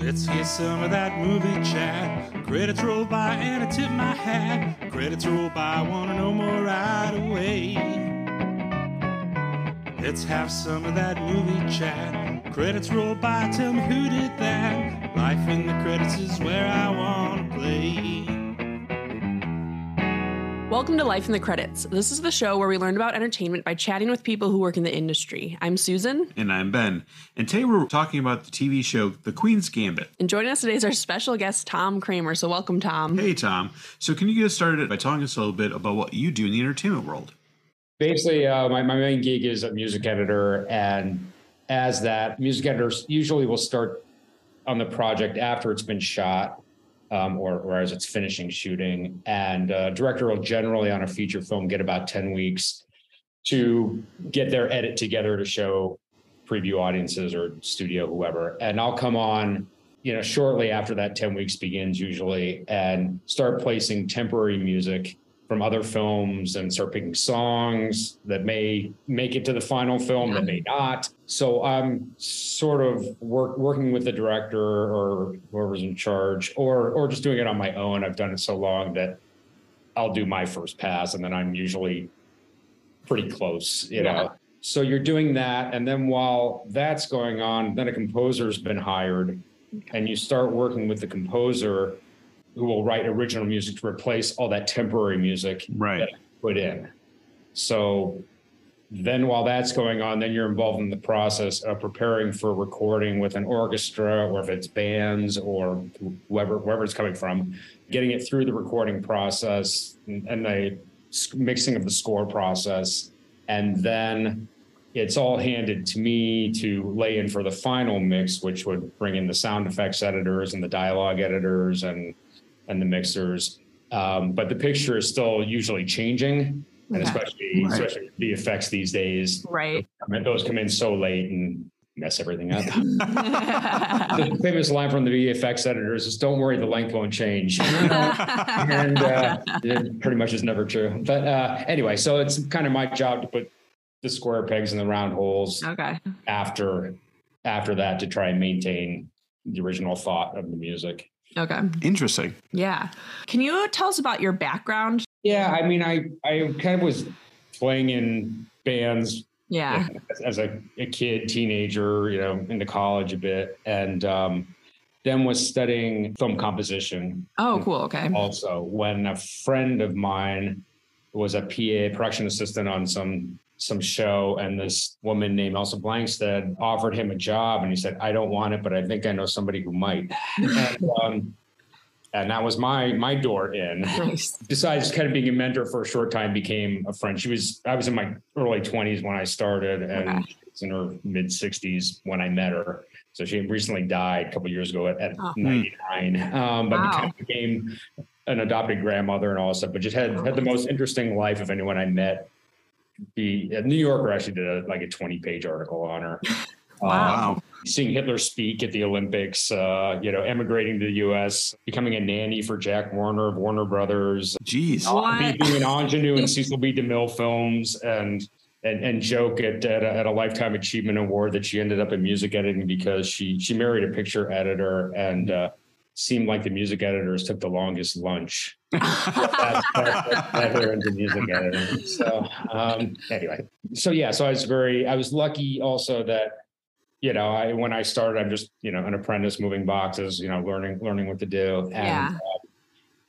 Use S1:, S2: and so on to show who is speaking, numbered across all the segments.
S1: Let's get some of that movie chat. Credits roll by and I tip my hat. Credits roll by, wanna know more right away. Let's have some of that movie chat. Credits roll by, tell me who did that. Life in the credits is where I wanna play.
S2: Welcome to Life in the Credits. This is the show where we learn about entertainment by chatting with people who work in the industry. I'm Susan,
S3: And I'm Ben. And today we're talking about the TV show The Queen's Gambit.
S2: and joining us today is our special guest, Tom Kramer. So, welcome, Tom.
S3: Hey, Tom. So, can you get us started by telling us a little bit about what you do in the entertainment world?
S4: basically uh, my, my main gig is a music editor and as that music editors usually will start on the project after it's been shot um, or, or as it's finishing shooting. And uh, director will generally on a feature film get about 10 weeks to get their edit together to show preview audiences or studio whoever. And i'll come on you know shortly after that 10 weeks begins usually and start placing temporary music from other films and start picking songs that may make it to the final film that may not. So I'm sort of work, working with the director or whoever's in charge, or or just doing it on my own. I've done it so long that I'll do my first pass, and then I'm usually pretty close, you know. So you're doing that, and then while that's going on, then a composer's been hired, and you start working with the composer who will write original music to replace all that temporary music
S3: Right.
S4: that I put in. So then while that's going on, then you're involved in the process of preparing for recording with an orchestra or if it's bands or whoever wherever it's coming from, getting it through the recording process and, and the mixing of the score process. And then it's all handed to me to lay in for the final mix, which would bring in the sound effects editors and the dialogue editors and and the mixers. Um, but the picture is still usually changing, and
S2: Okay.
S4: especially
S3: Right.
S4: especially the effects these days.
S2: Right.
S4: I mean, those come in so late and mess everything up. the famous line from the VFX editors is, "Don't worry, the length won't change," and uh, it pretty much is never true. But uh, anyway, so it's kind of my job to put the square pegs in the round holes
S2: okay.
S4: after after that to try and maintain the original thought of the music.
S2: Okay.
S3: Interesting.
S2: Yeah. Can you tell us about your background?
S4: Yeah, I mean, I I kind of was playing in bands
S2: Yeah.
S4: as, as a, a kid, teenager, you know, into college a bit, and um, then was studying film composition
S2: Oh, cool. Okay.
S4: also. When a friend of mine was a PA production assistant on some some show, and this woman named Else Blangsted offered him a job, and he said, "I don't want it, but I think I know somebody who might." and, um, and that was my my door in
S2: Nice.
S4: besides kind of being a mentor for a short time, became a friend. She was I was in my early twenties when I started, and
S2: Okay.
S4: she was in her mid sixties when I met her. So she recently died a couple years ago at, at
S2: Oh.
S4: 99. Um, but
S2: Wow.
S4: became an adopted grandmother and all that stuff. But just had had the most interesting life of anyone I met. The uh, New Yorker actually did a, like a 20 page article on her.
S2: Wow.
S3: Wow.
S4: Seeing Hitler speak at the Olympics, uh, you know, emigrating to the U.S., becoming a nanny for Jack Warner of Warner Brothers,
S3: Jeez.
S2: What?
S4: be- being an ingenue in Cecil B. DeMille films and and, and joke at, at, a, at a lifetime achievement award that she ended up in music editing because she she married a picture editor and uh, seemed like the music editors took the longest lunch. That's that's led her into music editing. So um, anyway, so yeah, so I was very I was lucky also that you know I when I started I'm just you know an apprentice moving boxes you know learning learning what to do and
S2: Yeah.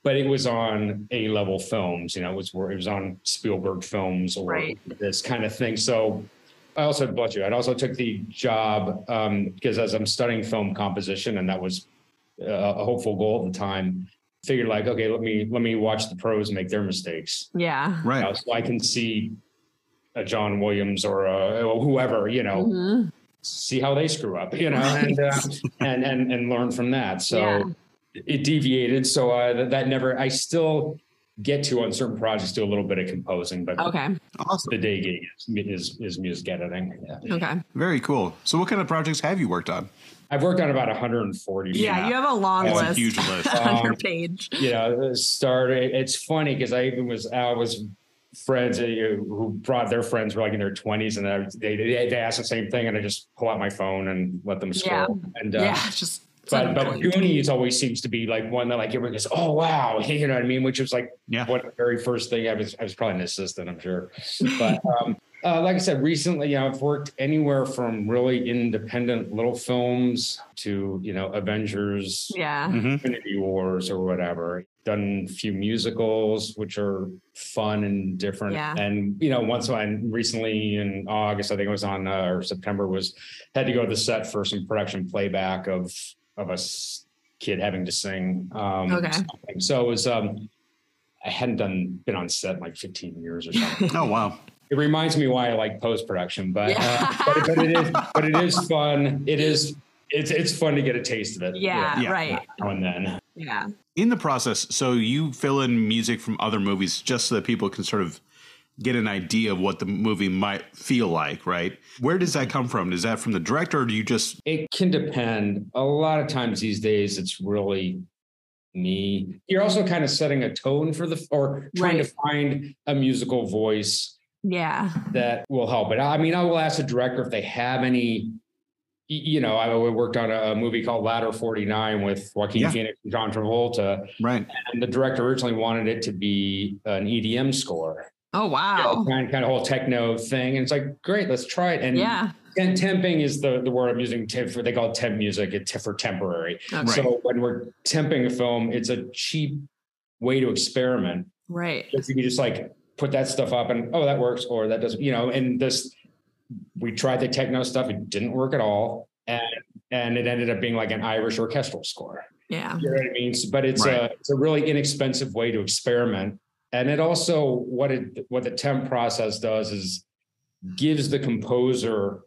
S4: but it was on A level films. You know, it was where it was on Spielberg films or
S2: Right.
S4: this kind of thing. So I also bless you. I also took the job um, because as I'm studying film composition, and that was uh, a hopeful goal at the time. Figured like, okay, let me let me watch the pros make their mistakes,
S2: Yeah.
S4: you know,
S3: Right.
S4: so I can see a John Williams or a, whoever, you know,
S2: Mhm.
S4: see how they screw up, you know, and uh, and and and learn from that. So
S2: Yeah.
S4: it deviated. So uh, that, that never. I still get to on certain projects do a little bit of composing, but
S2: Okay.
S3: Awesome.
S4: the day gig is is, is music editing. Yeah.
S2: Okay.
S3: Very cool. So, what kind of projects have you worked on?
S4: I've worked on about 140.
S2: Yeah, you have a long
S3: That's a
S2: list
S3: huge list.
S2: on your
S4: Um,
S2: page.
S4: you know, started. It's funny because I even was I was friends uh, who brought their friends were like in their 20s and I, they they they asked the same thing and I just pull out my phone and let them scroll and uh,
S2: yeah, just
S4: but but
S2: totally-
S4: Goonies always seems to be like one that like everyone goes, oh wow, you know what I mean? Which was like
S3: Yeah.
S4: what the very first thing I was I was probably an assistant, I'm sure. But um, uh, like I said, recently, you know, I've worked anywhere from really independent little films to you know Avengers,
S2: Yeah.
S3: Mhm.
S4: Infinity Wars, or whatever. Done a few musicals, which are fun and different.
S2: Yeah.
S4: And you know, once I recently in August, I think it was on uh, or September, was had to go to the set for some production playback of of a kid having to sing. Um,
S2: Okay.
S4: something. So it was. Um, I hadn't done been on set in like 15 years or something.
S3: Oh wow.
S4: It reminds me why I like post production, but,
S2: Yeah.
S4: uh, but but it is but it is fun. It is it's it's fun to get a taste of it.
S2: Yeah,
S3: Yeah.
S2: right.
S4: Now and then.
S2: Yeah.
S3: In the process, so you fill in music from other movies just so that people can sort of get an idea of what the movie might feel like, right? Where does that come from? Is that from the director or do you just
S4: It can depend. A lot of times these days, it's really me. You're also kind of setting a tone for the or trying
S2: Right.
S4: to find a musical voice
S2: Yeah.
S4: that will help it. I mean, I will ask the director if they have any. You know, I worked on a movie called Ladder 49 with Joaquin
S3: Yeah.
S4: Phoenix and John Travolta,
S3: right?
S4: and the director originally wanted it to be an EDM score,
S2: Oh wow.
S4: kind kind of whole techno thing. And it's like, great, let's try it. And
S2: Yeah.
S4: and temping is the, the word I'm using. Temp, for, they call it temp music. It's for temporary.
S2: Okay.
S4: So when we're temping a film, it's a cheap way to experiment.
S2: Right.
S4: Because you can just like put that stuff up and oh that works or that doesn't. You know, and this we tried the techno stuff. It didn't work at all, and and it ended up being like an Irish orchestral score.
S2: Yeah.
S4: You know what I mean? So- But it's
S3: Right.
S4: a it's a really inexpensive way to experiment. And it also what it what the temp process does is gives the composer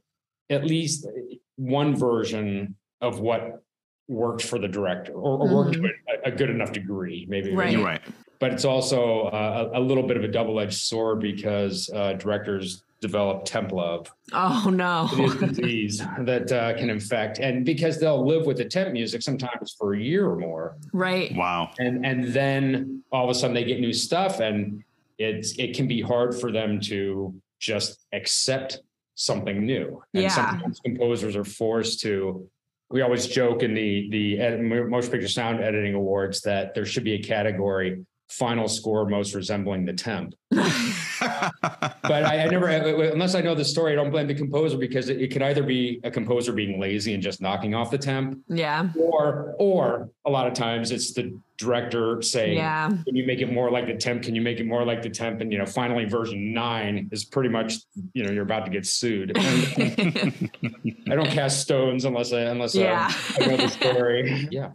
S4: at least one version of what worked for the director or, or worked mm-hmm. to a, a good enough degree, maybe.
S2: Right.
S3: You're right.
S4: But it's also uh, a, a little bit of a double-edged sword because uh, directors develop temp love
S2: Oh no.
S4: it is disease that uh, can infect, and because they'll live with the temp music sometimes for a year or more,
S2: right.
S3: Wow.
S4: and and then all of a sudden they get new stuff, and it's it can be hard for them to just accept something new. And
S2: Yeah.
S4: sometimes composers are forced to. We always joke in the the ed- motion picture sound editing awards that there should be a category final score most resembling the temp but I, I never, unless I know the story, I don't blame the composer because it, it could either be a composer being lazy and just knocking off the temp,
S2: Yeah.
S4: or or a lot of times it's the director saying,
S2: Yeah.
S4: "Can you make it more like the temp? Can you make it more like the temp?" And you know, finally, version nine is pretty much you know you're about to get sued. And I don't cast stones unless I unless uh,
S2: Yeah.
S4: I know the story. Yeah,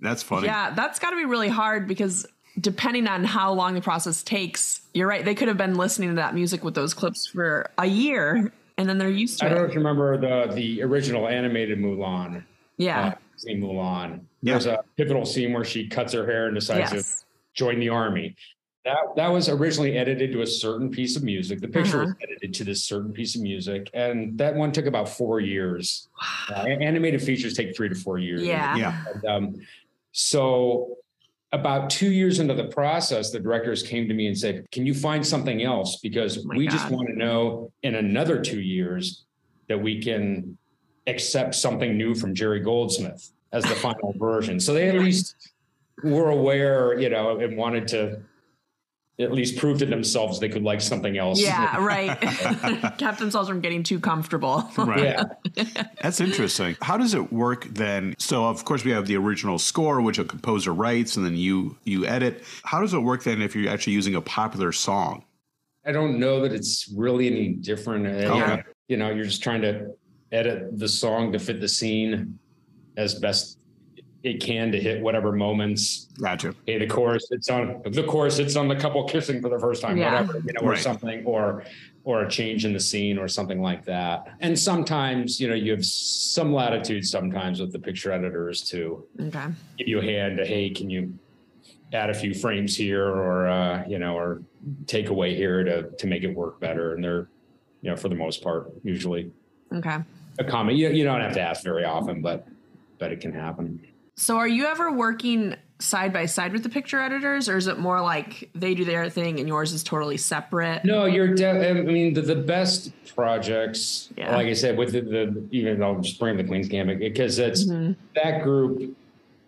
S3: That's funny.
S2: Yeah, that's got to be really hard because depending on how long the process takes, you're right. They could have been listening to that music with those clips for a year and then they're used to
S4: I don't know
S2: it.
S4: if you remember the the original animated Mulan.
S2: Yeah.
S4: uh, Disney Mulan.
S3: Yeah.
S4: There's a pivotal scene where she cuts her hair and decides to join the army. That that was originally edited to a certain piece of music. The picture was
S2: Uh-huh.
S4: edited to this certain piece of music, and that one took about four years. Uh, animated features take three to four years.
S2: Yeah.
S3: Yeah.
S4: And, um, so about two years into the process, the directors came to me and said, "Can you find something else? Because
S2: Oh
S4: we just want to know in another two years that we can accept something new from Jerry Goldsmith as the final version." So they at least were aware, you know, and wanted to at least prove to themselves they could like something else.
S2: Yeah, right. Kept themselves from getting too comfortable.
S3: Right.
S4: Yeah.
S3: That's interesting. How does it work then? So of course we have the original score, which a composer writes, and then you you edit. How does it work then if you're actually using a popular song?
S4: I don't know that it's really any different.
S3: Okay.
S4: you know, you're just trying to edit the song to fit the scene as best it can to hit whatever moments.
S3: Gotcha.
S4: Hey, the chorus it's on the chorus it's on the couple kissing for the first time,
S2: Yeah.
S4: whatever, you know, or
S3: Right.
S4: something, or or a change in the scene or something like that. And sometimes, you know, you have some latitude sometimes with the picture editors to
S2: Okay.
S4: give you a hand to hey, can you add a few frames here or uh, you know, or take away here to to make it work better. And they're, you know, for the most part, usually
S2: Okay.
S4: a comment. You, you don't have to ask very often, but but it can happen.
S2: So are you ever working side by side with the picture editors, or is it more like they do their thing and yours is totally separate?
S4: No, you're. De- I mean, the, the best projects,
S2: Yeah.
S4: like I said, with the, the even I'll just bring the Queen's Gambit because it's
S2: Mhm.
S4: that group.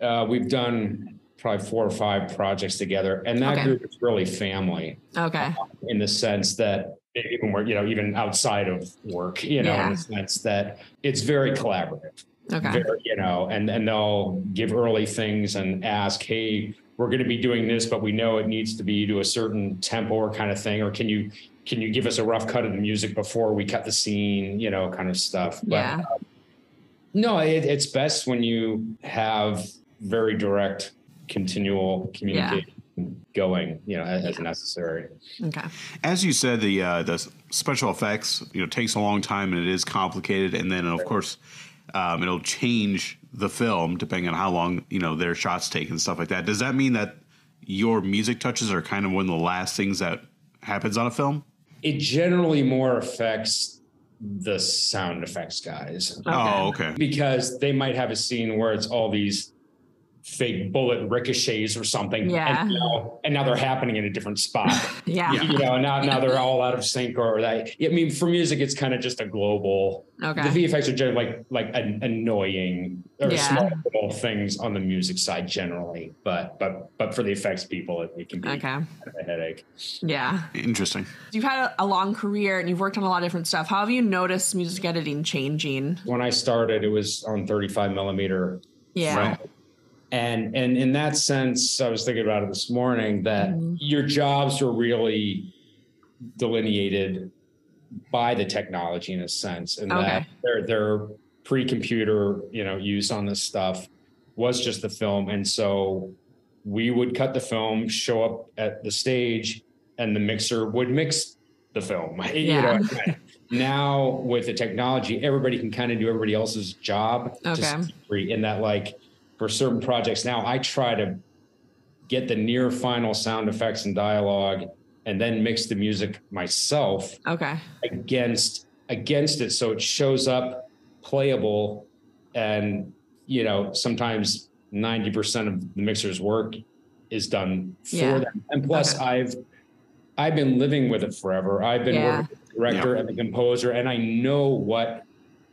S4: Uh, we've done probably four or five projects together, and that
S2: Okay.
S4: group is really family
S2: Okay.
S4: in the sense that even where you know even outside of work, you know,
S2: Yeah.
S4: in the sense that it's very collaborative.
S2: Okay.
S4: very, you know, and and they'll give early things and ask, hey, we're going to be doing this, but we know it needs to be to a certain tempo or kind of thing, or can you can you give us a rough cut of the music before we cut the scene, you know, kind of stuff. But
S2: Yeah.
S4: no, it, it's best when you have very direct, continual communication going, you know, as, as necessary.
S2: Okay.
S3: As you said, the uh, the special effects you know takes a long time and it is complicated, and then of course um, it'll change the film depending on how long you know their shots take and stuff like that. Does that mean that your music touches are kind of one of the last things that happens on a film?
S4: It generally more affects the sound effects guys.
S3: Oh, okay.
S4: because they might have a scene where it's all these fake bullet ricochets or something.
S2: Yeah.
S4: And now, and now they're happening in a different spot.
S2: Yeah.
S3: Yeah.
S4: You know, now now they're all out of sync or that. I mean, for music, it's kind of just a global.
S2: Okay.
S4: The VFX are generally like like an, annoying or
S2: Yeah.
S4: small little things on the music side generally, but but but for the effects people, it, it can be
S2: Okay.
S4: kind of a headache.
S2: Yeah.
S3: Interesting.
S2: You've had a, a long career and you've worked on a lot of different stuff. How have you noticed music editing changing?
S4: When I started, it was on 35 millimeter
S2: Yeah.
S3: Right.
S4: And and in that sense i was thinking about it this morning that
S2: Mhm.
S4: your jobs are really delineated by the technology in a sense and that their their pre-computer you know use on this stuff was just the film and so we would cut the film show up at the stage and the mixer would mix the film You
S2: Yeah.
S4: know, now with the technology everybody can kind of do everybody else's job
S2: Okay.
S4: in that like for certain projects now i try to get the near final sound effects and dialogue and then mix the music myself
S2: Okay.
S4: against against it so it shows up playable and you know sometimes 90% of the mixer's work is done for
S2: Yeah.
S4: them and plus
S2: Okay.
S4: i've i've been living with it forever i've been
S2: Yeah.
S4: working with the director and the composer and i know what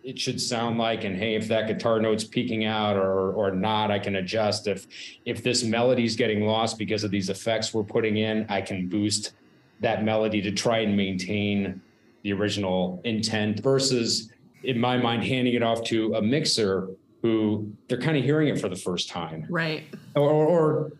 S4: it should sound like and hey if that guitar note's peeking out or or not i can adjust if if this melody's getting lost because of these effects we're putting in i can boost that melody to try and maintain the original intent versus in my mind handing it off to a mixer who they're kind of hearing it for the first time
S2: Right.
S4: or, or, or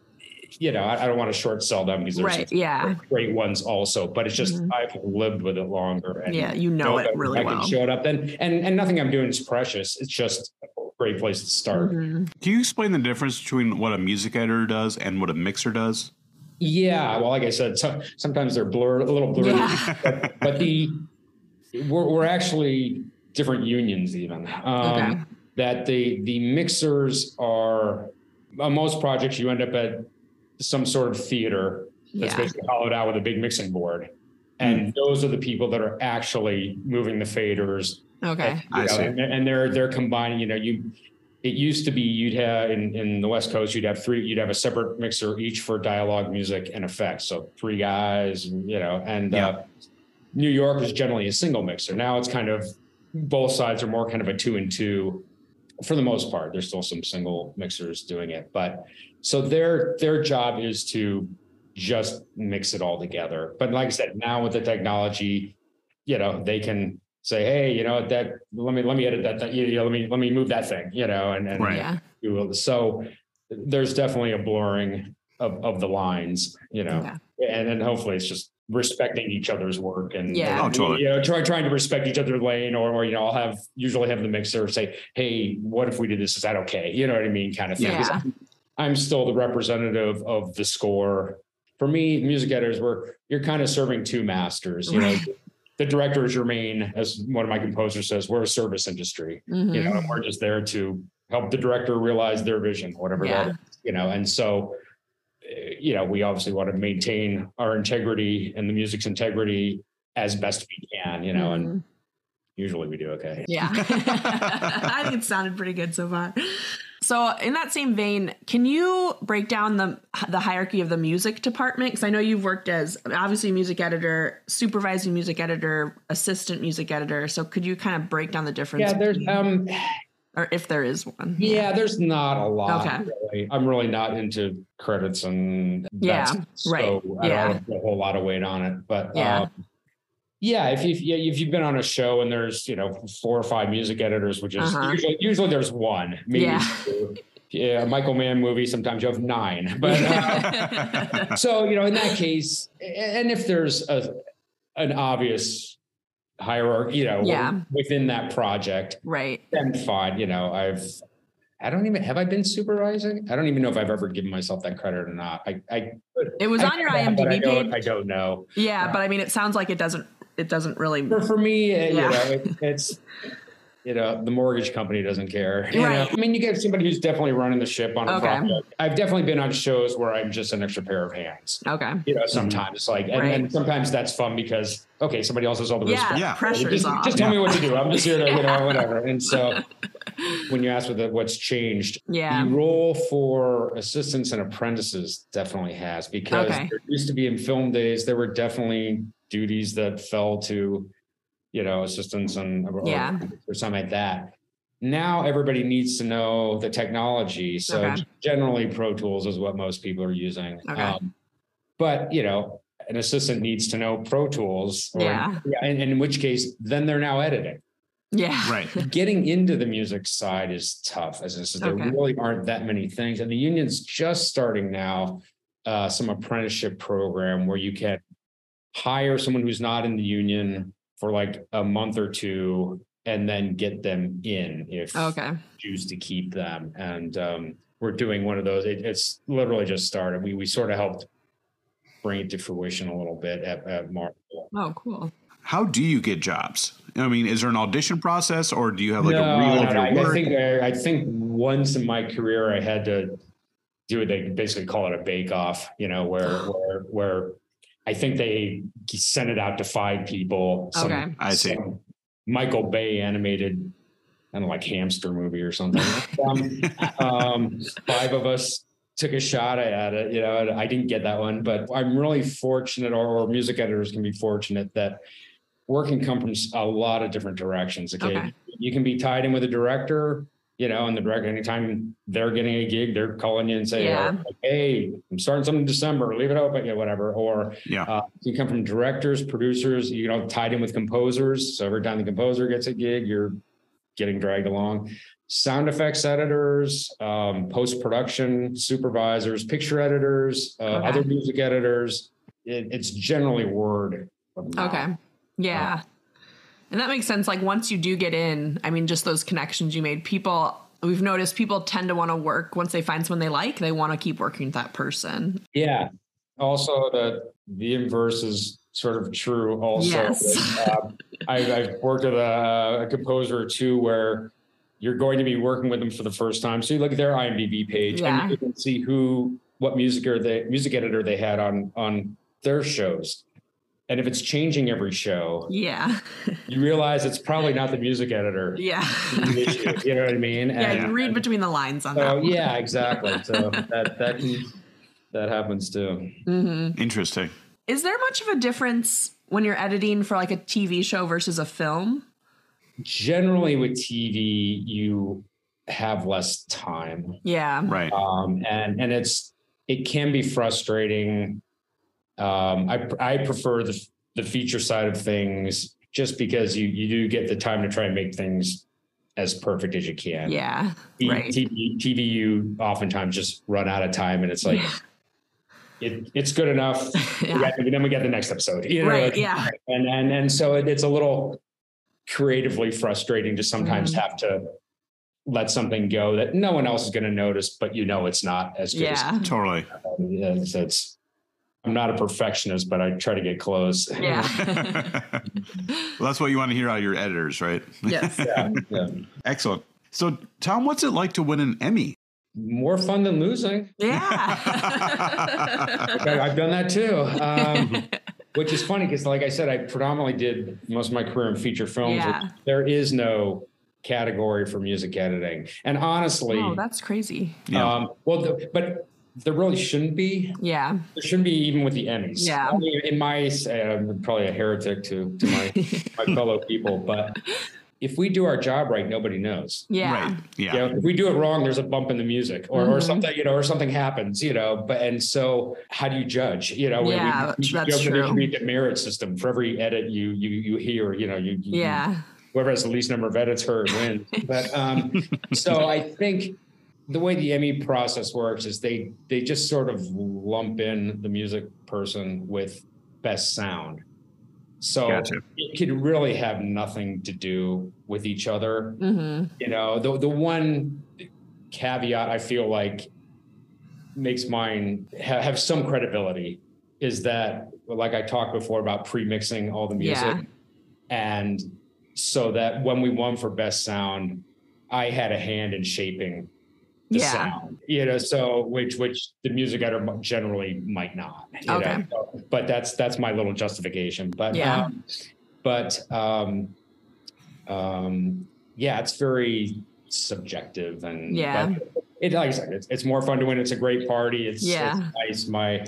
S4: you know I, I don't want to short sell them because there's
S2: Right.
S4: some
S2: Yeah.
S4: great ones also but it's just
S2: Mhm.
S4: i've lived with it longer and
S2: Yeah. You know it
S4: that
S2: really
S4: I can
S2: well.
S4: show it up then and and nothing i'm doing is precious it's just a great place to start
S2: Mhm.
S3: Can you explain the difference between what a music editor does and what a mixer does?
S4: Yeah, well, like I said, so, sometimes they're blurred, a little blurry,
S2: Yeah.
S4: but, but the we're, we're actually different unions even. Um,
S2: Okay.
S4: That the the mixers are on most projects you end up at some sort of theater that's
S2: Yeah.
S4: basically hollowed out with a big mixing board, and those are the people that are actually moving the faders
S2: Okay.
S4: you
S3: I
S4: know,
S3: see.
S4: And, and they're they're combining. You know, you it used to be you'd have in in the West Coast you'd have three you'd have a separate mixer each for dialogue, music, and effects. So three guys, you know, and
S3: Yeah.
S4: uh, New York is generally a single mixer. Now it's kind of both sides are more kind of a two and two for the most part. There's still some single mixers doing it, but so their their job is to just mix it all together. But like I said, now with the technology, you know, they can say, hey, you know, that let me let me edit that, that you know, let me let me move that thing, you know, and, and
S3: Right.
S2: Yeah.
S4: do all this. so there's definitely a blurring of, of the lines, you know, and then hopefully it's just respecting each other's work and
S2: Yeah.
S3: Oh, totally.
S4: you know try, trying to respect each other's lane or, or you know I'll have usually have the mixer say hey what if we did this is that okay you know what I mean kind of thing.
S2: Yeah.
S4: I'm still the representative of the score for me music editors were you're kind of serving two masters you know the director is your main as one of my composers says we're a service industry
S2: Mhm.
S4: you know and we're just there to help the director realize their vision whatever
S2: Yeah.
S4: that is you know and so you know we obviously want to maintain our integrity and the music's integrity as best we can you know and
S2: Mhm.
S4: usually we do okay.
S2: Yeah. I think it sounded pretty good so far. So, in that same vein, can you break down the the hierarchy of the music department? Because I know you've worked as obviously music editor, supervising music editor, assistant music editor. So, could you kind of break down the difference?
S4: Yeah, there's um,
S2: or if there is one.
S4: yeah, there's not a lot.
S2: Okay.
S4: Really. I'm really not into credits and
S2: Yeah, right.
S4: So I
S2: Yeah.
S4: don't put a whole lot of weight on it, but
S2: Yeah.
S4: um, yeah, if you've yeah, if you've been on a show and there's you know four or five music editors, which is
S2: Uh-huh.
S4: usually usually there's one, maybe
S2: Yeah.
S4: two. Yeah, a Michael Mann movie. Sometimes you have nine, but uh, so you know in that case, and if there's a an obvious hierarchy, you know,
S2: Yeah.
S4: within that project,
S2: right.
S4: then fine. You know, I've I don't even have I been supervising. I don't even know if I've ever given myself that credit or not. I I
S2: It was
S4: I
S2: on your
S4: I
S2: IMDb
S4: don't-
S2: page.
S4: I don't know.
S2: Yeah, but I mean, it sounds like it doesn't. It doesn't really.
S4: For for me, uh, you
S2: Yeah.
S4: know, it, it's you know the mortgage company doesn't care. you know?
S2: Right.
S4: I mean, you get somebody who's definitely running the ship on a
S2: Okay.
S4: project. I've definitely been on shows where I'm just an extra pair of hands.
S2: Okay.
S4: You know, mm-hmm. sometimes like, and,
S2: Right.
S4: and sometimes that's fun because okay, somebody else has all the
S2: Yeah,
S4: responsibility.
S3: Yeah.
S2: pressure
S4: just,
S2: off.
S4: just tell me what to do. I'm just here to, you know, whatever. And so when you ask what the, what's changed,
S2: Yeah.
S4: the role for assistants and apprentices definitely has because
S2: Okay.
S4: there used to be in film days, there were definitely duties that fell to, you know, assistants and or,
S2: Yeah.
S4: or something like that. Now everybody needs to know the technology. So
S2: Okay.
S4: generally Pro Tools is what most people are using.
S2: Okay.
S4: but you know, an assistant needs to know Pro Tools. Or,
S2: Yeah.
S4: And, and in which case, then they're now editing
S2: Yeah.
S3: Right.
S4: getting into the music side is tough as this, there
S2: Okay.
S4: really aren't that many things and the union's just starting now uh, some apprenticeship program where you can hire someone who's not in the union for like a month or two and then get them in if
S2: Okay.
S4: you choose to keep them and um, we're doing one of those it, it's literally just started we we sort of helped bring it to fruition a little bit at, at Mark.
S2: Oh, cool.
S3: How do you get jobs? I mean, is there an audition process, or do you have like
S4: No,
S3: a reel
S4: no,
S3: of
S4: no,
S3: your
S4: I, I think I, I think once in my career I had to do it. They basically call it a bake off. You know, where where where I think they sent it out to five people. Some-
S2: Okay.
S3: I see.
S4: Michael Bay animated, I don't know, like hamster movie or something. um, um, five of us took a shot at it. You know, and I didn't get that one, but I'm really fortunate, or, or music editors can be fortunate that work can come from a lot of different directions. Okay?
S2: Okay.
S4: you can be tied in with a director. You know, and the director, anytime they're getting a gig, they're calling you and saying,
S2: Yeah.
S4: like, "Hey, I'm starting something in December. Leave it open, yeah, whatever." Or
S3: Yeah.
S4: uh, you come from directors, producers, you know, tied in with composers. So every time the composer gets a gig, you're getting dragged along. Sound effects editors, um, post production supervisors, picture editors, uh,
S2: Okay.
S4: other music editors. It, it's generally word.
S2: Okay. Yeah. And that makes sense. Like once you do get in, I mean, just those connections you made, people, we've noticed people tend to want to work once they find someone they like, they want to keep working with that person.
S4: Yeah. Also, the the inverse is sort of true. Also,
S2: Yes.
S4: Uh, I've, I've worked with a, a composer or two where you're going to be working with them for the first time. So you look at their IMDb page
S2: Yeah.
S4: and you can see who, what music or the music editor they had on on their shows. And if it's changing every show,
S2: Yeah.
S4: you realize it's probably not the music editor.
S2: Yeah.
S4: issue, You know what I mean?
S2: Yeah.
S4: And-
S2: You read between the lines on
S4: so
S2: that.
S4: yeah, exactly. So that that that happens too.
S3: Interesting.
S2: Is there much of a difference when you're editing for like a TV show versus a film?
S4: generally with TV, you have less time.
S2: Yeah.
S3: Right.
S4: Um, and, and it's, it can be frustrating. Um, I, I prefer the, the feature side of things just because you, you do get the time to try and make things as perfect as you can.
S2: Yeah.
S4: T-
S2: Right.
S4: TV, TV, you oftentimes just run out of time and it's like, it, it's good enough.
S2: Yeah.
S4: We got- then we get the next episode. You know,
S2: Right.
S4: like-
S2: Yeah.
S4: and and and so it, it's a little creatively frustrating to sometimes
S2: Mhm.
S4: have to let something go that no one else is going to notice, but you know it's not as good.
S2: Yeah.
S3: Totally.
S4: As, yeah, so it's. I'm not a perfectionist, but I try to get close.
S2: Yeah.
S3: well, that's what you want to hear out of your editors, right?
S2: yes.
S4: yeah, yeah.
S3: Excellent. So, Tom, what's it like to win an Emmy?
S4: More fun than losing.
S2: Yeah.
S4: I- I've done that too. Um, which is funny because, like I said, I predominantly did most of my career in feature films.
S2: Yeah.
S4: There is no category for music editing, and honestly,
S2: Oh, that's crazy.
S3: Yeah.
S4: um, well, the, but there really shouldn't be.
S2: Yeah.
S4: There shouldn't be even with the Emmys.
S2: Yeah.
S4: I mean, in my, I'm probably a heretic to to my my fellow people, but if we do our job right, nobody knows.
S2: Yeah.
S3: Right. Yeah.
S4: You know, if we do it wrong, there's a bump in the music or, or
S2: Mhm.
S4: something, you know, or something happens, you know, but, and so how do you judge, you know,
S2: Yeah,
S4: we,
S2: that's
S4: you know,
S2: true.
S4: There should be a merit system for every edit you, you, you hear, you know, you, you
S2: Yeah.
S4: whoever has the least number of edits heard wins. But, um, so I think the way the Emmy process works is they, they just sort of lump in the music person with best sound. So
S3: Gotcha.
S4: it could really have nothing to do with each other
S2: hmm
S4: you know the the one caveat i feel like makes mine ha- have some credibility is that like i talked before about pre-mixing all the music
S2: Yeah.
S4: and so that when we won for best sound i had a hand in shaping the
S2: Yeah.
S4: sound you know so which which the music editor generally might not
S2: Okay.
S4: So- but that's that's my little justification but
S2: Yeah.
S4: um, but um um yeah it's very subjective and
S2: Yeah.
S4: it like i said it's, it's more fun to win it's a great party it's,
S2: Yeah.
S4: it's nice my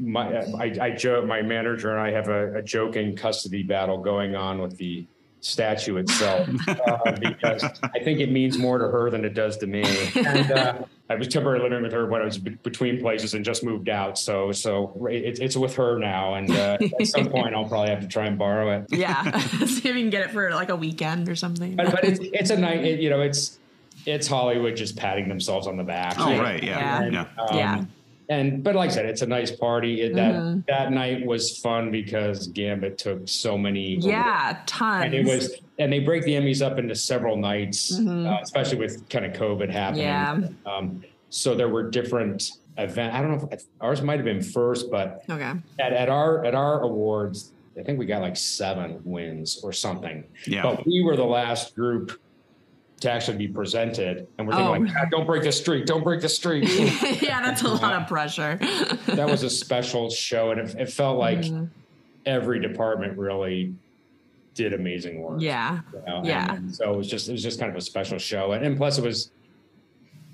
S4: my I, I joke my manager and I have a, a joking custody battle going on with the statue itself uh, because I think it means more to her than it does to me. And uh, I was temporarily living with her when I was be- between places and just moved out. So so it, it's with her now, and uh, at some point I'll probably have to try and borrow it.
S2: Yeah. See if you can get it for like a weekend or something.
S4: But, but it's it's a night. It, you know, it's it's Hollywood just patting themselves on the back.
S3: Oh,
S4: you
S3: right. Yeah.
S2: Yeah.
S3: Yeah.
S4: Um,
S2: Yeah.
S4: And but like I said, it's a nice party. It, that
S2: Mhm.
S4: that night was fun because Gambit took so many.
S2: yeah. Tons.
S4: And it was, and they break the Emmys up into several nights,
S2: Mhm.
S4: uh, especially with kind of COVID happening.
S2: Yeah.
S4: Um, so there were different event. I don't know if ours might have been first, but
S2: Okay.
S4: at, at our at our awards, I think we got like seven wins or something.
S3: Yeah.
S4: But we were the last group to actually be presented, and we're thinking
S2: Oh.
S4: like, "God, don't break the streak, don't break the streak.
S2: yeah, that's a lot of pressure.
S4: that was a special show, and it, it felt like
S2: Mhm.
S4: every department really did amazing work.
S2: Yeah.
S4: you know,
S2: Yeah.
S4: and so it was just it was just kind of a special show, and, and plus it was.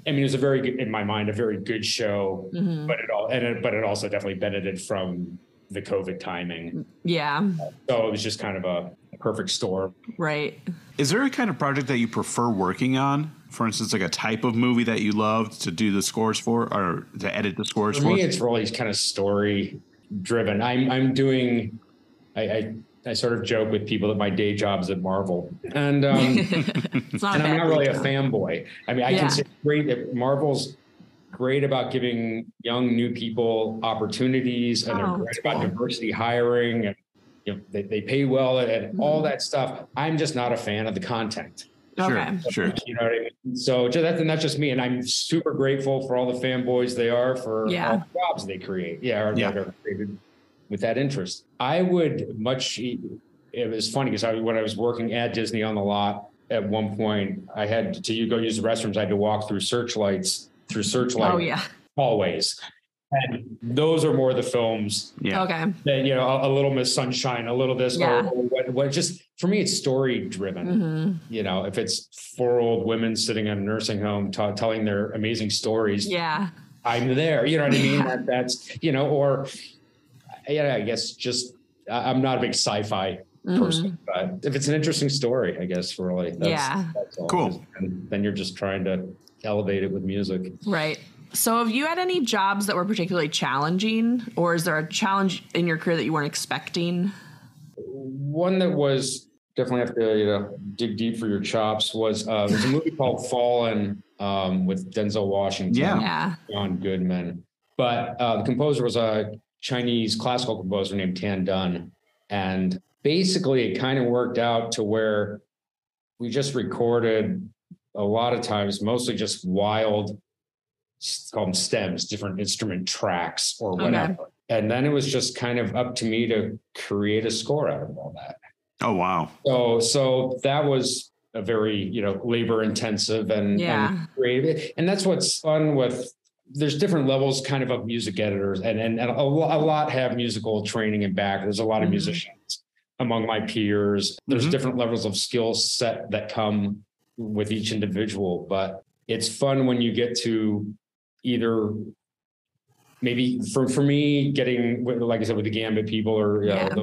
S4: I mean, it was a very good, in my mind, a very good show,
S2: Mhm.
S4: but it all and it, but it also definitely benefited from the COVID timing.
S2: Yeah.
S4: So it was just kind of a perfect storm.
S2: Right.
S3: Is there a kind of project that you prefer working on? For instance, like a type of movie that you love to do the scores for or to edit the scores
S4: For
S3: for?
S4: me, it's really kind of story driven. I'm I'm doing. I, I I sort of joke with people that my day job's at Marvel, and um,
S2: It's not
S4: and I'm not really a fanboy. I mean, I
S2: Yeah.
S4: can say great that Marvel's great about giving young new people opportunities, and
S2: Oh,
S4: they're great about
S2: cool.
S4: diversity hiring, and you know, they, they pay well and all
S2: Mm-hmm.
S4: that stuff. I'm just not a fan of the content.
S3: Sure,
S2: Okay.
S3: sure.
S4: You know what I mean? So just, that's, and that's just me. And I'm super grateful for all the fanboys they are for
S2: Yeah.
S4: all the jobs they create. Yeah. Or
S3: Yeah.
S4: that are created with that interest. I would much, it was funny because I, when I was working at Disney on the lot at one point, I had to you go use the restrooms. I had to walk through searchlights, through searchlight
S2: Oh yeah.
S4: hallways. And those are more the films
S3: Yeah.
S2: Okay.
S4: that, you know, a, a little Miss Sunshine, a little this,
S2: Yeah.
S4: or, or what, what just for me, it's story driven
S2: hmm
S4: you know, if it's four old women sitting in a nursing home ta telling their amazing stories,
S2: Yeah.
S4: I'm there. You know what I mean?
S2: Yeah.
S4: That, that's you know, or yeah, I guess just I- I'm not a big sci-fi
S2: Mhm.
S4: person, but if it's an interesting story, I guess really, that's,
S2: Yeah.
S4: that's all.
S3: Cool.
S4: And then you're just trying to elevate it with music.
S2: Right. So, have you had any jobs that were particularly challenging, or is there a challenge in your career that you weren't expecting?
S4: One that was definitely have to you know dig deep for your chops was uh, there's a movie called Fallen um, with Denzel Washington.
S3: Yeah.
S2: Yeah.
S4: John Goodman. But uh, the composer was a Chinese classical composer named Tan Dun. And basically, it kind of worked out to where we just recorded a lot of times, mostly just wild, s- call them stems, different instrument tracks or
S2: Okay.
S4: whatever. And then it was just kind of up to me to create a score out of all that.
S3: Oh wow.
S4: So so that was a very you know labor intensive and,
S2: Yeah.
S4: and creative, and that's what's fun with there's different levels kind of of music editors and and, and a, a lot have musical training and back there's a lot of
S2: Mhm.
S4: musicians among my peers there's
S3: Mhm.
S4: different levels of skill set that come with each individual but it's fun when you get to either maybe for for me getting like i said with the gambit people or you know,
S2: Yeah.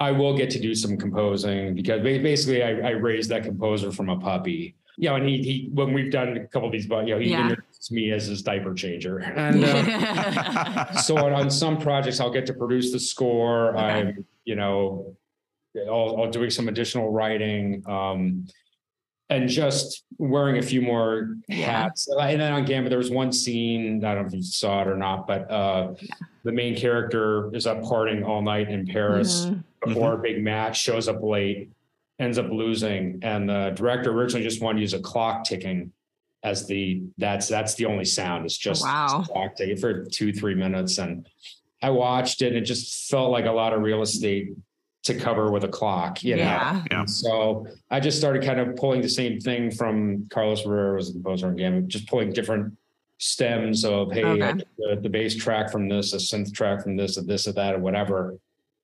S4: i will get to do some composing because basically i, I raised that composer from a puppy you know and he, he when we've done a couple of these but you know he
S2: Yeah.
S4: introduced me as his diaper changer and uh, so on, on some projects i'll get to produce the score
S2: Okay.
S4: i'm you know I'll, I'll doing some additional writing um and just wearing a few more
S2: Yeah.
S4: hats and then on Gambit there was one scene i don't know if you saw it or not but uh
S2: Yeah.
S4: the main character is up partying all night in paris
S2: Mhm.
S4: before a big match shows up late ends up losing and the director originally just wanted to use a clock ticking as the that's that's the only sound it's just
S2: Wow.
S4: clock ticking for two three minutes and i watched it and it just felt like a lot of real estate to cover with a clock you know
S2: Yeah.
S3: Yeah.
S4: So i just started kind of pulling the same thing from carlos Rivera was the composer and Gambit, just pulling different stems of hey
S2: Okay.
S4: The, the bass track from this a synth track from this or this or that or whatever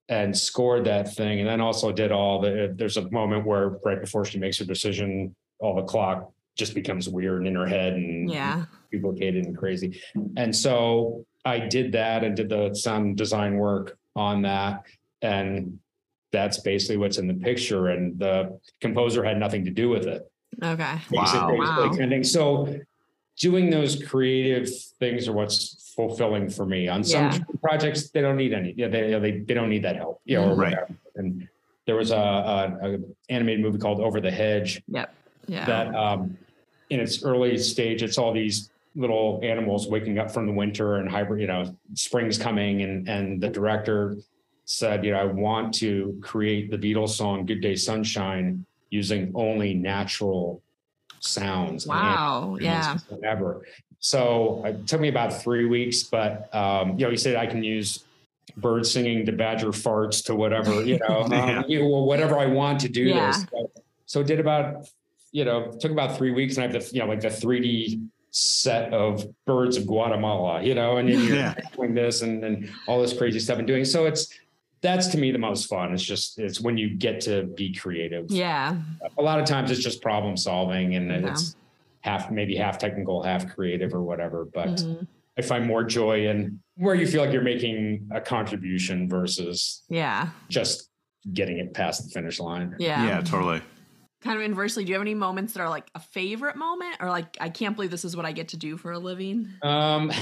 S4: and scored that thing and then also did all the uh, there's a moment where right before she makes her decision all the clock just becomes weird in her head and
S2: Yeah.
S4: duplicated and crazy and so i did that and did the sound design work on that and that's basically what's in the picture and the composer had nothing to do with it
S2: Okay.
S3: Wow.
S2: Wow.
S4: So doing those creative things are what's fulfilling for me. On some
S2: Yeah.
S4: projects, they don't need any. Yeah, they, they they don't need that help. You know, or
S3: Right.
S4: And there was a, a, a animated movie called Over the Hedge
S2: Yep. Yeah.
S4: that um, in its early stage, it's all these little animals waking up from the winter and hybrid, you know, spring's coming. And, and the director said, you know, I want to create the Beatles song, Good Day Sunshine, using only natural sounds.
S2: wow. Yeah.
S4: Whatever. So it took me about three weeks, but um, you know, he said I can use bird singing to badger farts to whatever, you know, um, you know, whatever I want to do
S2: Yeah.
S4: this. So, so it did about, you know, took about three weeks and I have the, you know, like the 3D set of birds of Guatemala, you know, and then you're
S3: Yeah.
S4: doing this and, and all this crazy stuff and doing. So it's, that's to me the most fun. It's just, it's when you get to be creative
S2: Yeah.
S4: a lot of times it's just problem solving and
S2: Yeah.
S4: it's half maybe half technical half creative or whatever but
S2: Mhm.
S4: i find more joy in where you feel like you're making a contribution versus
S2: Yeah.
S4: just getting it past the finish line
S2: Yeah.
S3: Yeah, totally.
S2: Kind of inversely, do you have any moments that are like a favorite moment or like, I can't believe this is what I get to do for a living?
S4: um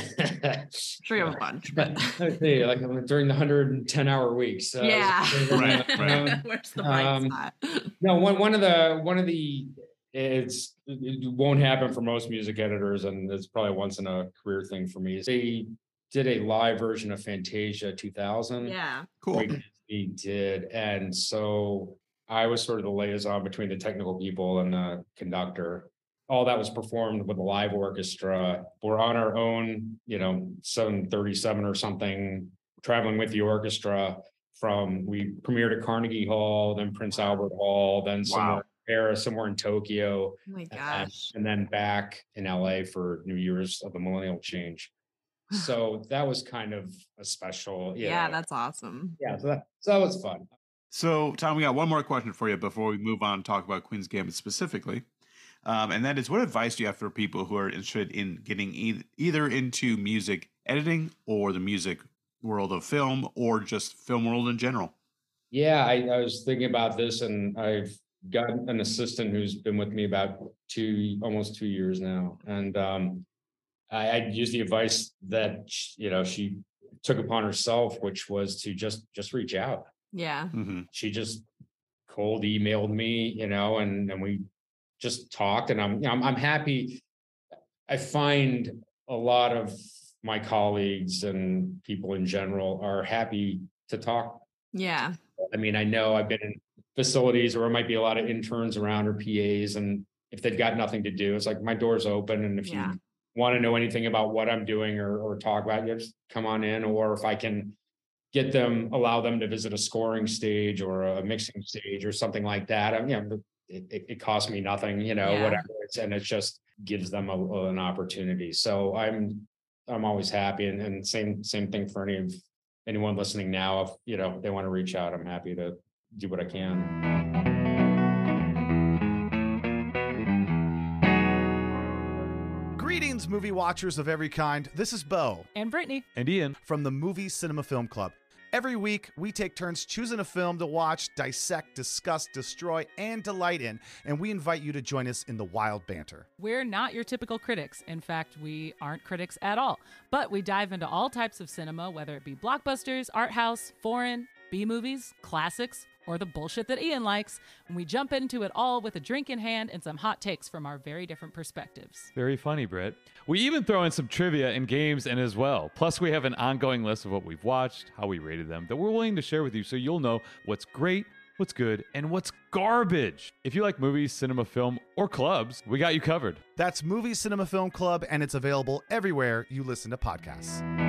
S2: Sure, you have a bunch, but
S4: hey, like I'm during the 110 hour weeks uh,
S2: yeah.
S3: Right, right.
S4: Um,
S2: Where's the bright
S4: um,
S2: spot?
S4: no one one of the one of the it's it won't happen for most music editors and it's probably once in a career thing for me they did a live version of fantasia 2000
S2: Yeah.
S3: Cool.
S4: Wait he did and so i was sort of the liaison between the technical people and the conductor all that was performed with a live orchestra we're on our own you know 737 or something traveling with the orchestra from we premiered at carnegie hall then prince albert hall then somewhere
S3: Wow.
S4: in paris somewhere in tokyo
S2: Oh my
S4: and-
S2: gosh.
S4: and then back in la for new year's of the millennial change so that was kind of a special you
S2: Yeah, that's awesome.
S4: yeah, so that, so that was fun.
S3: So, Tom, we got one more question for you before we move on and talk about Queen's Gambit specifically. Um, and that is what advice do you have for people who are interested in getting e- either into music editing or the music world of film or just film world in general?
S4: Yeah, I, I was thinking about this and I've got an assistant who's been with me about two, almost two years now. And um, I, I used the advice that, you know, she took upon herself, which was to just, just reach out.
S2: Yeah.
S3: hmm
S4: She just cold emailed me, you know, and, and we just talked and I'm, you know, I'm, I'm happy. I find a lot of my colleagues and people in general are happy to talk
S2: Yeah.
S4: I mean, I know I've been in facilities where there might be a lot of interns around or PAs, and if they've got nothing to do, it's like my door's open. And if
S2: Yeah.
S4: you want to know anything about what I'm doing or, or talk about, you just come on in. Or if I can get them, allow them to visit a scoring stage or a mixing stage or something like that. I mean, you know, it, it, it costs me nothing, you know,
S2: Yeah.
S4: whatever. It's, and it just gives them a, an opportunity. So I'm I'm always happy. And, and same same thing for any of anyone listening now. If you know they want to reach out, I'm happy to do what I can.
S5: Greetings, movie watchers of every kind. This is Bo
S6: And Brittany.
S7: And Ian,
S5: from the Movie Cinema Film Club. Every week, we take turns choosing a film to watch, dissect, discuss, destroy, and delight in, and we invite you to join us in the wild banter.
S6: We're not your typical critics. In fact, we aren't critics at all. But we dive into all types of cinema, whether it be blockbusters, art house, foreign, B movies, classics, or the bullshit that Ian likes. And we jump into it all with a drink in hand and some hot takes from our very different perspectives.
S7: very funny, Britt. We even throw in some trivia and games in as well. Plus, we have an ongoing list of what we've watched, how we rated them, that we're willing to share with you so you'll know what's great, what's good, and what's garbage. If you like movies, cinema, film, or clubs, we got you covered.
S5: That's Movie Cinema Film Club, and it's available everywhere you listen to podcasts.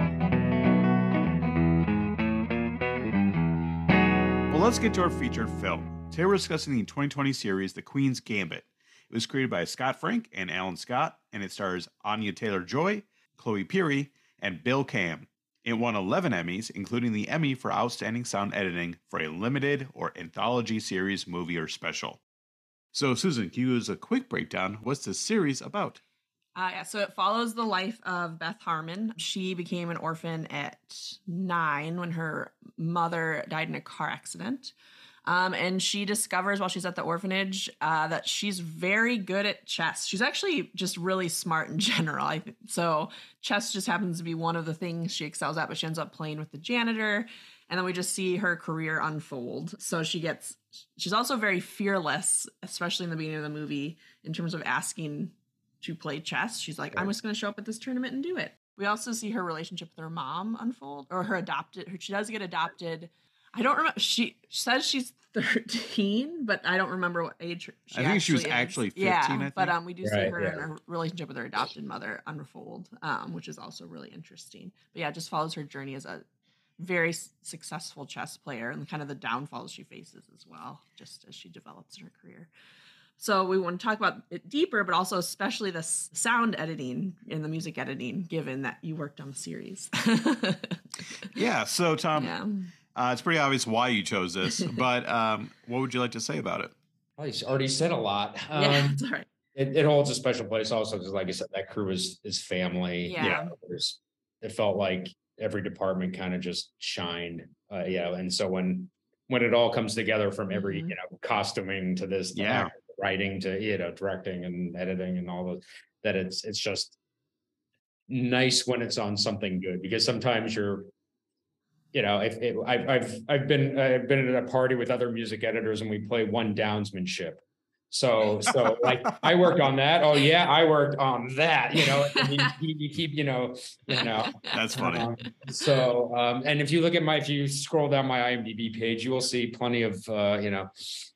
S3: Well, let's get to our featured film. Today we're discussing the 2020 series The Queen's Gambit. It was created by Scott Frank and Alan Scott, and it stars Anya Taylor Joy, Chloe Pirrie, and Bill Camp. It won 11 Emmys, including the Emmy for Outstanding Sound Editing for a limited or anthology series, movie, or special. So, Susan, can you give us a quick breakdown? What's this series about?
S2: Uh, yeah, so it follows the life of Beth Harmon. She became an orphan at nine when her mother died in a car accident. Um, and she discovers while she's at the orphanage uh, that she's very good at chess. She's actually just really smart in general. So chess just happens to be one of the things she excels at, but she ends up playing with the janitor. And then we just see her career unfold. So she gets, she's also very fearless, especially in the beginning of the movie, in terms of asking to play chess. She's like, I'm just going to show up at this tournament and do it. We also see her relationship with her mom unfold, or her adopted. Her, she does get adopted. I don't remember. She says she's 13, but I don't remember what age. She
S3: I think she was
S2: is.
S3: actually 15,
S2: Yeah,
S3: I think.
S2: but um, we do see her
S4: yeah.
S2: and her relationship with her adopted mother unfold, um, which is also really interesting. But yeah, it just follows her journey as a very successful chess player and kind of the downfalls she faces as well, just as she develops in her career. So we want to talk about it deeper, but also especially the s- sound editing and the music editing, given that you worked on the series.
S3: Yeah, so, Tom,
S2: yeah.
S3: uh, it's pretty obvious why you chose this, but um, what would you like to say about it?
S4: He's already said a lot. Um,
S2: yeah, it's all right.
S4: it, it holds a special place also because like I said, that crew is is family.
S2: Yeah.
S4: You know, there's it felt like every department kind of just shined. Uh, you know, and so when when it all comes together from every,
S2: Mhm.
S4: you know, costuming to this
S3: Yeah.
S4: that, writing to you know, directing and editing and all those, that it's it's just nice when it's on something good because sometimes you're you know, if it, I've I've I've been I've been at a party with other music editors and we play one downsmanship. So so like I worked on that. Oh yeah, I worked on that. You know, you, you you keep you know you know.
S3: That's funny.
S4: Um, so um, and if you look at my if you scroll down my IMDb page, you will see plenty of uh, you know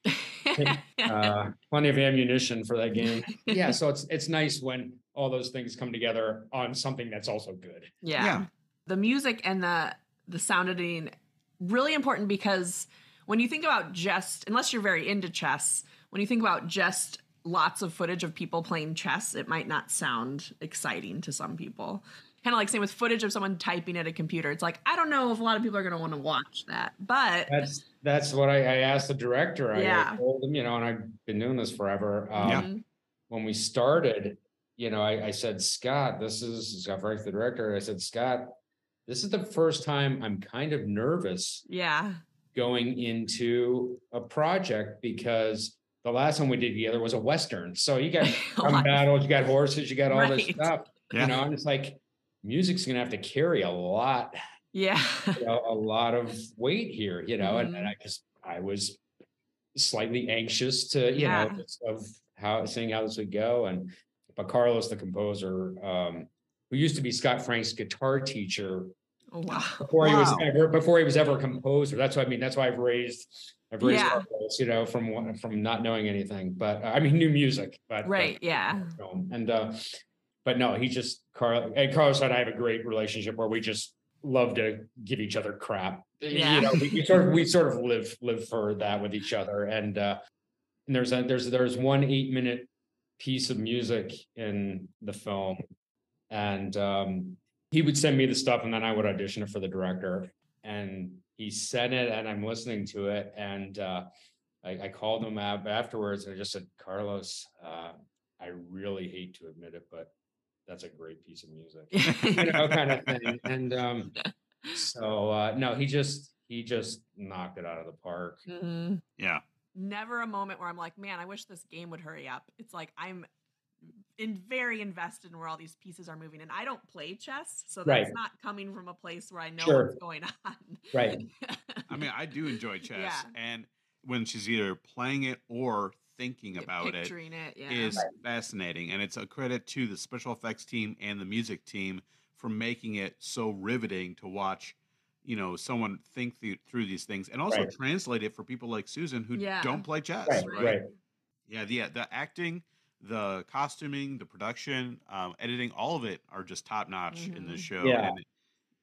S4: uh, plenty of ammunition for that game. Yeah, so it's it's nice when all those things come together on something that's also good.
S2: Yeah.
S3: Yeah.
S2: The music and the the sound editing really important because when you think about just unless you're very into chess, when you think about just lots of footage of people playing chess, it might not sound exciting to some people. Kind of like same with footage of someone typing at a computer. It's like I don't know if a lot of people are going to want to watch that. But
S4: That's that's what I, I asked the director. I, I
S2: Yeah.
S4: told him, you know, and I've been doing this forever. Um,
S3: Yeah.
S4: When we started, you know, I, I said, Scott, this is Scott Frank, the director. I said, Scott, this is the first time I'm kind of nervous
S2: yeah.
S4: going into a project because the last one we did together was a western. So you got gun battles, you got horses, you got all this stuff.
S3: Yeah.
S4: You know, and it's like music's gonna have to carry a lot
S2: yeah.
S4: you know, a lot of weight here, you know, and,
S2: Mhm.
S4: and I just I was slightly anxious to, you
S2: Yeah.
S4: know, just of how seeing how this would go. And but Carlos, the composer, um, who used to be Scott Frank's guitar teacher
S2: Oh, wow.
S4: before he was ever before he was ever a composer. That's why I mean, that's why I've raised I've raised
S2: Yeah.
S4: Carlos, you know, from from not knowing anything, but uh, I mean, new music, but but-
S2: Right. Yeah.
S4: And uh, but no, he just Carl and Carlos and I have a great relationship where we just love to give each other crap.
S2: Yeah.
S4: You know, we, we sort of we sort of live live for that with each other. And uh and there's a there's there's one eight minute piece of music in the film. And um he would send me the stuff and then I would audition it for the director. And he sent it and I'm listening to it. And uh, I, I called him up afterwards and I just said, Carlos, uh, I really hate to admit it, but that's a great piece of music. you know, kind of thing. And um, so uh, no, he just he just knocked it out of the park.
S2: Mhm.
S3: Yeah.
S2: Never a moment where I'm like, man, I wish this game would hurry up. It's like I'm in very invested in where all these pieces are moving, and I don't play chess, so that's
S4: Right.
S2: not coming from a place where I know
S4: Sure.
S2: what's going on.
S4: Right.
S3: I mean, I do enjoy chess,
S2: Yeah.
S3: and when she's either playing it or thinking about it
S2: Picturing it, yeah.
S3: is fascinating, and it's a credit to the special effects team and the music team for making it so riveting to watch. You know, someone think th- through these things, and also
S4: Right.
S3: translate it for people like Susan who
S2: Yeah.
S3: don't play chess.
S4: Right,
S3: right?
S4: right.
S3: Yeah, the the acting, the costuming, the production, um, editing, all of it are just top notch in this
S2: Mhm.
S3: show.
S4: Yeah.
S3: And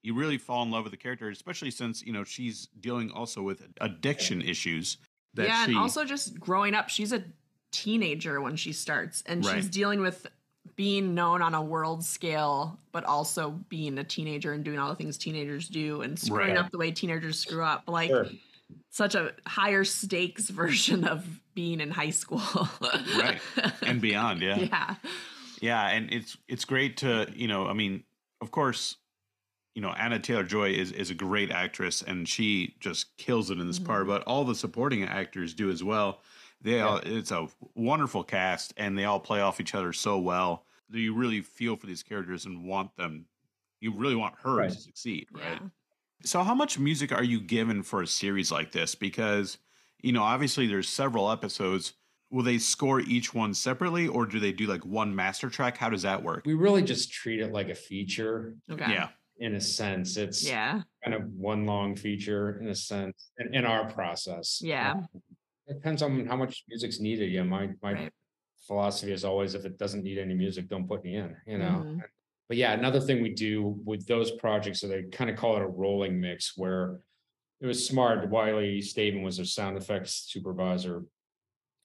S3: you really fall in love with the character, especially since you know she's dealing also with addiction issues. That
S2: yeah,
S3: she,
S2: and also just growing up, she's a teenager when she starts, and she's dealing with being known on a world scale, but also being a teenager and doing all the things teenagers do and screwing
S3: Right.
S2: up the way teenagers screw up. Like
S4: Sure.
S2: Such a higher stakes version of being in high school.
S3: right and beyond. Yeah.
S2: yeah.
S3: Yeah, and it's it's great to you know. I mean, of course, you know Anya Taylor Joy is is a great actress, and she just kills it in this part. Mm-hmm. But all the supporting actors do as well. They all it's a wonderful cast, and they all play off each other so well that you really feel for these characters and want them. You really want her
S4: Right.
S3: to succeed, right?
S2: Yeah.
S3: So, how much music are you given for a series like this? Because you know, obviously, there's several episodes. Will they score each one separately, or do they do like one master track? How does that work?
S4: We really just treat it like a feature
S2: Okay.
S3: Yeah,
S4: in a sense. It's
S2: Yeah.
S4: kind of one long feature in a sense in, in our process.
S2: Yeah.
S4: It depends on how much music's needed. Yeah, my my
S2: Right.
S4: philosophy is always if it doesn't need any music, don't put me in, you know.
S2: Mhm.
S4: But yeah, another thing we do with those projects, so they kind of call it a rolling mix where it was smart. Wylie Stateman was a sound effects supervisor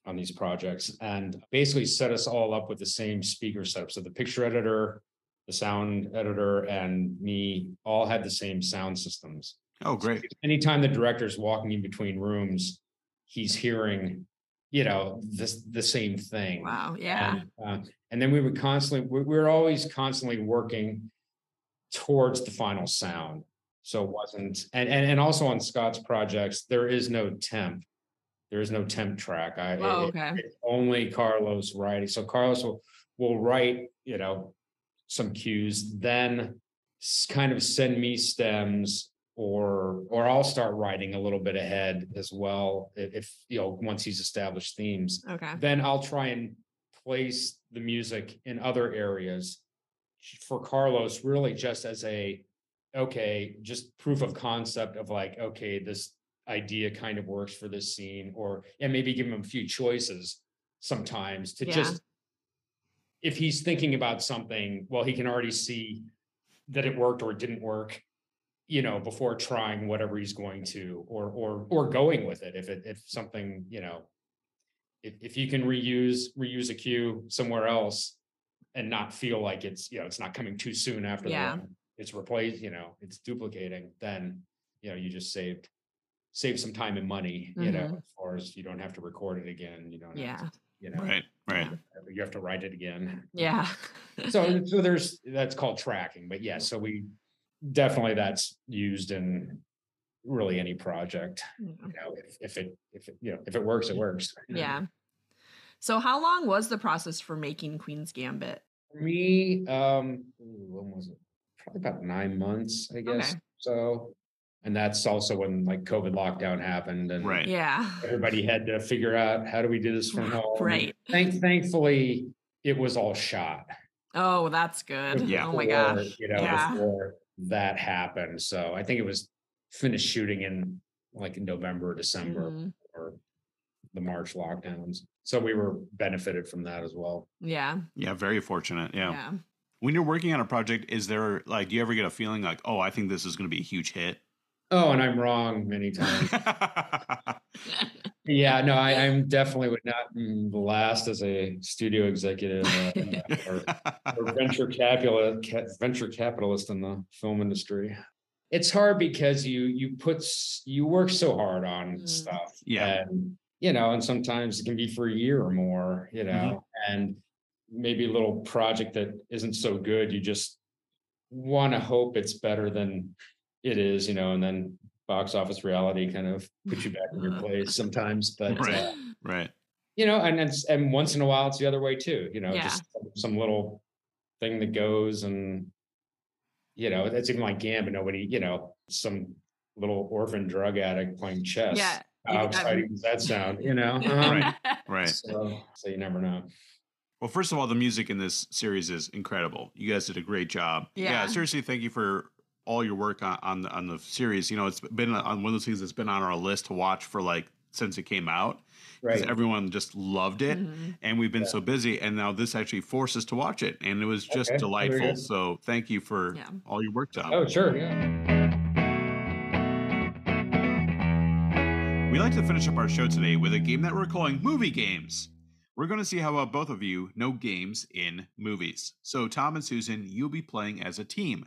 S4: on these projects and basically set us all up with the same speaker setup. So the picture editor, the sound editor, and me all had the same sound systems.
S3: Oh, great.
S4: Anytime the director's walking in between rooms, he's hearing, you know, this the same thing.
S2: Wow. Yeah.
S4: And, uh, and then we would constantly, we, we were always constantly working towards the final sound. So it wasn't, and, and, and also on Scott's projects, there is no temp. There is no temp track. I,
S2: Oh,
S4: it-
S2: okay.
S4: it's only Carlos writing. So Carlos will, will write, you know, some cues, then kind of send me stems or, or I'll start writing a little bit ahead as well. If, you know, once he's established themes
S2: Okay.
S4: then I'll try and place the music in other areas for Carlos, really just as a, okay, just proof of concept of like, okay, this idea kind of works for this scene, or, and maybe give him a few choices sometimes to
S2: Yeah.
S4: just, if he's thinking about something, well, he can already see that it worked or it didn't work you know before trying whatever he's going to or or or going with it if it if something you know if, if you can reuse reuse a cue somewhere else and not feel like it's you know it's not coming too soon after
S2: Yeah.
S4: the it's replaced you know it's duplicating then you know you just saved save some time and money you know
S2: Mhm.
S4: as far as you don't have to record it again you don't have
S2: Yeah.
S4: to, you know
S3: Right, right.
S4: you have to write it again
S2: Yeah.
S4: so so there's that's called tracking but yeah so we definitely that's used in really any project you know if, if it if it you know if it works it works
S2: Yeah. So how long was the process for making Queen's Gambit?
S4: For me um when was it probably about nine months i guess
S2: Okay.
S4: so and that's also when like covid lockdown happened and
S3: Right.
S2: Yeah.
S4: everybody had to figure out how do we do this from home
S2: Right.
S4: Thank, thankfully it was all shot
S2: Oh, that's good.
S3: Yeah.
S2: Oh my gosh.
S4: You know,
S2: Yeah.
S4: before that happened. So I think it was finished shooting in like in November, December,
S2: Mhm.
S4: or the March lockdowns. So we were benefited from that as well.
S2: Yeah.
S3: Yeah, very fortunate. Yeah.
S2: Yeah.
S3: When you're working on a project, is there like, do you ever get a feeling like, oh, I think this is going to be a huge hit?
S4: Oh, and I'm wrong many times. Yeah, no, I, I'm definitely would not last as a studio executive uh, or, or venture capitalist, venture capitalist in the film industry. It's hard because you you put you work so hard on
S2: Mm.
S4: stuff,
S3: Yeah.
S4: and you know, and sometimes it can be for a year or more, you know, and maybe a little project that isn't so good, you just want to hope it's better than it is, you know, and then box office reality kind of puts you back in your place sometimes. But
S3: Right.
S4: uh,
S3: right.
S4: you know, and it's and once in a while it's the other way too. You know,
S2: Yeah.
S4: just some, some little thing that goes and you know, that's even like Gambit. Nobody, you know, some little orphan drug addict playing chess.
S2: Yeah.
S4: How exciting does that sound? You know, Um,
S3: Right. Right.
S4: So, so you never know.
S3: Well, first of all, the music in this series is incredible. You guys did a great job.
S2: Yeah.
S3: seriously, thank you for all your work on, on the on the series. You know, it's been on one of those things that's been on our list to watch for like since it came out. 'cause
S4: Right.
S3: Because everyone just loved it,
S2: Mhm.
S3: and we've been
S4: Yeah.
S3: so busy, and now this actually forced us to watch it, and it was just
S4: Okay,
S3: delightful. So thank you for
S2: Yeah.
S3: all your work, Tom.
S4: Oh, sure. Yeah.
S3: We like to finish up our show today with a game that we're calling Movie Games. We're going to see how well both of you know games in movies. So, Tom and Susan, you'll be playing as a team.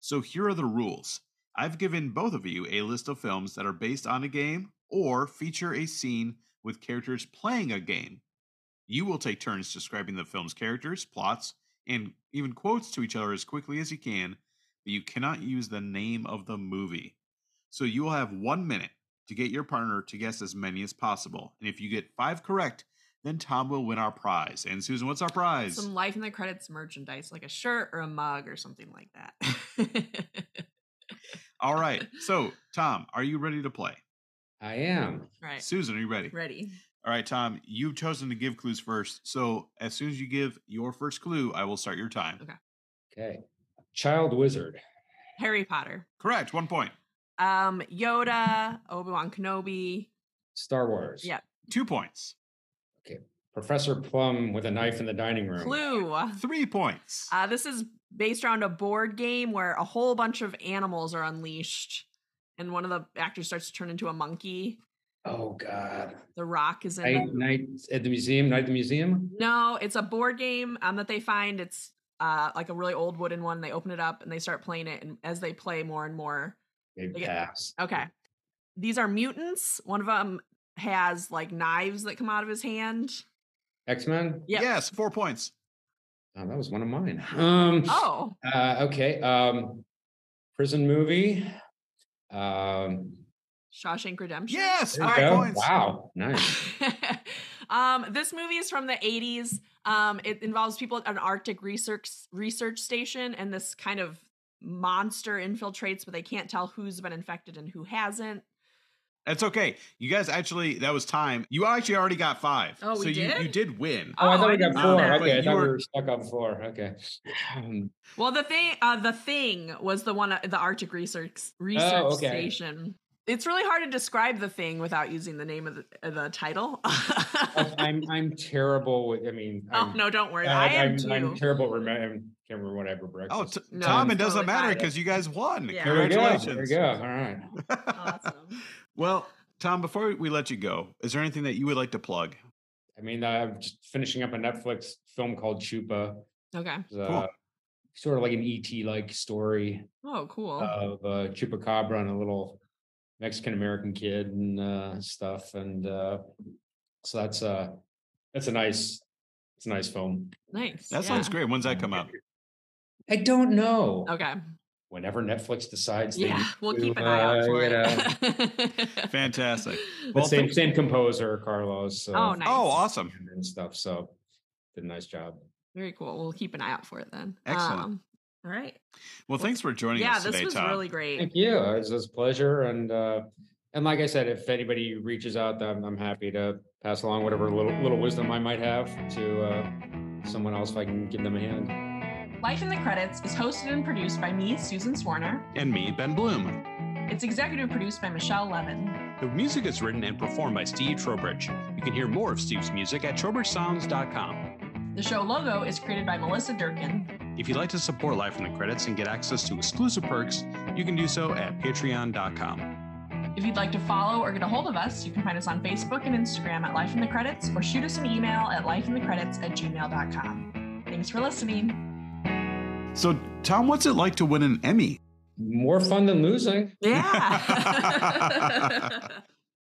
S3: So, here are the rules I've given both of you a list of films that are based on a game or feature a scene with characters playing a game. You will take turns describing the film's characters, plots, and even quotes to each other as quickly as you can, but you cannot use the name of the movie. So, you will have one minute to get your partner to guess as many as possible. And if you get five correct, then Tom will win our prize. And Susan, what's our prize?
S2: Some life in the credits merchandise, like a shirt or a mug or something like that.
S3: All right. So, Tom, are you ready to play?
S4: I am.
S2: right.
S3: Susan, are you ready?
S2: Ready.
S3: All right, Tom, you've chosen to give clues first. So, as soon as you give your first clue, I will start your time.
S2: Okay.
S4: Okay. Child wizard.
S2: Harry Potter.
S3: Correct. One point.
S2: Um, Yoda, Obi Wan Kenobi.
S4: Star Wars.
S2: Yeah.
S3: Two points.
S4: Professor Plum with a knife in the dining room.
S2: Clue.
S3: Three points.
S2: Uh, this is based around a board game where a whole bunch of animals are unleashed, and one of the actors starts to turn into a monkey.
S4: Oh God.
S2: The Rock is in.
S4: Night,
S2: it.
S4: night at the museum. Night at the museum.
S2: No, it's a board game um, that they find. It's uh, like a really old wooden one. They open it up and they start playing it, and as they play more and more,
S4: They
S2: They get- okay, these are mutants. One of them has like knives that come out of his hand.
S4: X Men.
S2: Yep.
S3: Yes, four points.
S4: Oh, that was one of mine. Um.
S2: Oh,
S4: Uh, okay. Um. Prison movie. Um.
S2: Shawshank Redemption.
S3: Yes,
S4: there
S3: five points.
S4: Wow. Nice.
S2: um, this movie is from the 80s. Um, it involves people at an Arctic research research station, and this kind of monster infiltrates, but they can't tell who's been infected and who hasn't.
S3: That's okay. You guys actually, that was time. You actually already got five.
S2: Oh, we
S3: so you,
S2: did?
S3: you did win.
S4: Oh, I
S2: Oh,
S4: thought we got four.
S2: that.
S4: Okay, I thought
S3: you
S4: we
S3: were-
S4: were stuck on four. Okay. Um,
S2: Well, the thing, uh, the thing was the one, at the Arctic research research
S4: Oh, okay.
S2: station. It's really hard to describe the thing without using the name of the, of the title.
S4: I'm I'm terrible with. I mean.
S2: oh
S4: I'm,
S2: no, don't worry.
S4: uh,
S2: I am
S4: I'm,
S2: too.
S4: I'm terrible. at Remember, I can't remember what I had for
S3: Oh, t-
S2: No,
S3: Tom, it doesn't
S2: totally
S3: matter because you guys won.
S2: Yeah.
S4: There we go.
S3: Congratulations.
S4: There we go. All right.
S2: awesome.
S3: Well, Tom, before we let you go, is there anything that you would like to plug?
S4: I mean, I'm just finishing up a Netflix film called Chupa.
S2: Okay.
S4: It's, uh, Sort of like an ET like story
S2: Oh, cool.
S4: of uh, Chupacabra and a little Mexican American kid and uh, stuff. And uh, so that's uh that's a nice it's a nice film.
S2: nice.
S3: That
S2: yeah.
S3: sounds great. When's that come out?
S4: I don't know.
S2: Okay.
S4: Whenever Netflix decides, they
S2: Yeah,
S4: need
S2: we'll
S4: to,
S2: keep an eye out
S4: uh,
S2: for
S4: you know,
S2: it.
S3: Fantastic.
S4: the
S3: Well,
S4: same
S3: thank-
S4: same composer, Carlos. So,
S2: Oh, nice.
S3: Oh, awesome.
S4: and stuff. So did a nice job.
S2: Very cool. We'll keep an eye out for it then.
S3: Excellent.
S2: Um, all right.
S3: Well, thanks for joining us.
S2: Yeah, this
S3: today,
S2: was
S3: Tom.
S2: really great.
S4: Thank you. It was, it was a pleasure. And uh, and like I said, if anybody reaches out, I'm, I'm happy to pass along whatever little little wisdom I might have to uh, someone else if I can give them a hand.
S2: Life in the Credits is hosted and produced by me, Susan Swarner.
S8: And me, Ben Blohm.
S2: It's executive produced by Michelle Levin.
S8: The music is written and performed by Steve Trowbridge. You can hear more of Steve's music at trowbridgesounds.com.
S2: The show logo is created by Melissa Durkin.
S8: If you'd like to support Life in the Credits and get access to exclusive perks, you can do so at patreon.com.
S2: If you'd like to follow or get a hold of us, you can find us on Facebook and Instagram at Life in the Credits or shoot us an email at lifeinthecredits at gmail.com. Thanks for listening.
S3: So, Tom, what's it like to win an Emmy?
S4: More fun than losing.
S2: Yeah.